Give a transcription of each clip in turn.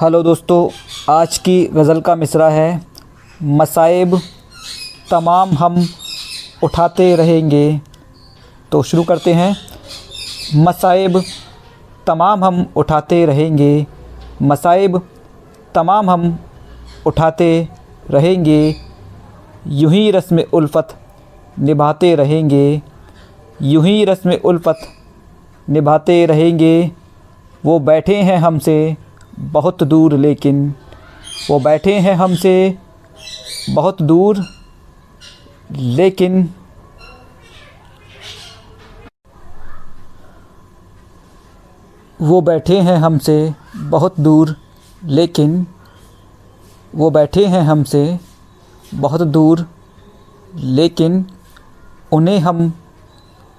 Hello दोस्तों, आज की गज़ल का मिसरा है, मसाइब तमाम हम उठाते रहेंगे। तो शुरू करते हैं। मसाइब तमाम हम उठाते रहेंगे, मसाइब तमाम हम उठाते रहेंगे, यूँ ही रस्म उल्फत निभाते रहेंगे, यूँ ही रस्म उल्फत निभाते रहेंगे, वो बैठे हैं हमसे बहुत दूर, लेकिन वो बैठे हैं हमसे बहुत दूर, लेकिन वो बैठे हैं हमसे बहुत दूर, लेकिन वो बैठे हैं हमसे बहुत दूर, लेकिन उन्हें हम,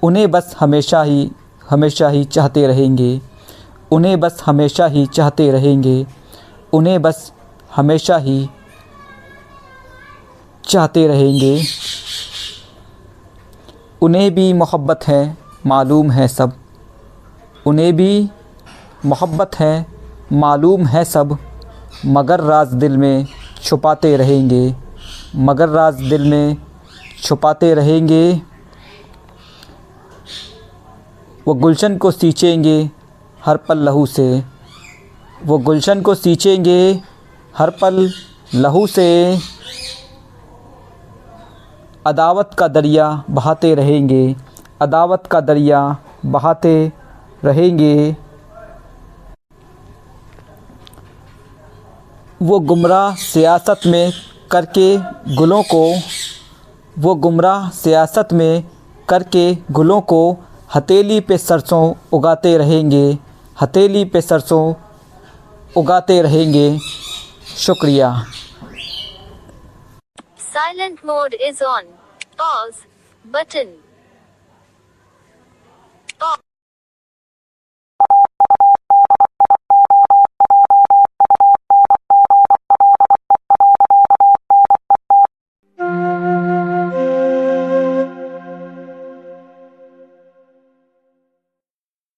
उन्हें बस हमेशा ही हमेशा ही चाहते रहेंगे। उन्हें बस हमेशा ही चाहते रहेंगे। उन्हें बस हमेशा ही चाहते रहेंगे। उन्हें भी मोहब्बत है, मालूम है सब। उन्हें भी मोहब्बत है, मालूम है सब। मगर राज दिल में छुपाते रहेंगे। मगर राज दिल में छुपाते रहेंगे। वो गुलशन को सींचेंगे। हर पल लहू से। वो गुलशन को सींचेंगे हर पल लहू से। अदावत का दरिया बहाते रहेंगे। अदावत का दरिया बहाते रहेंगे। वो गुमराह सियासत में करके गुलों को। वो गुमराह सियासत में करके गुलों को हथेली पे सरसों उगाते रहेंगे। हथेली पे सरसों उगाते रहेंगे। शुक्रिया। Silent mode is on pause button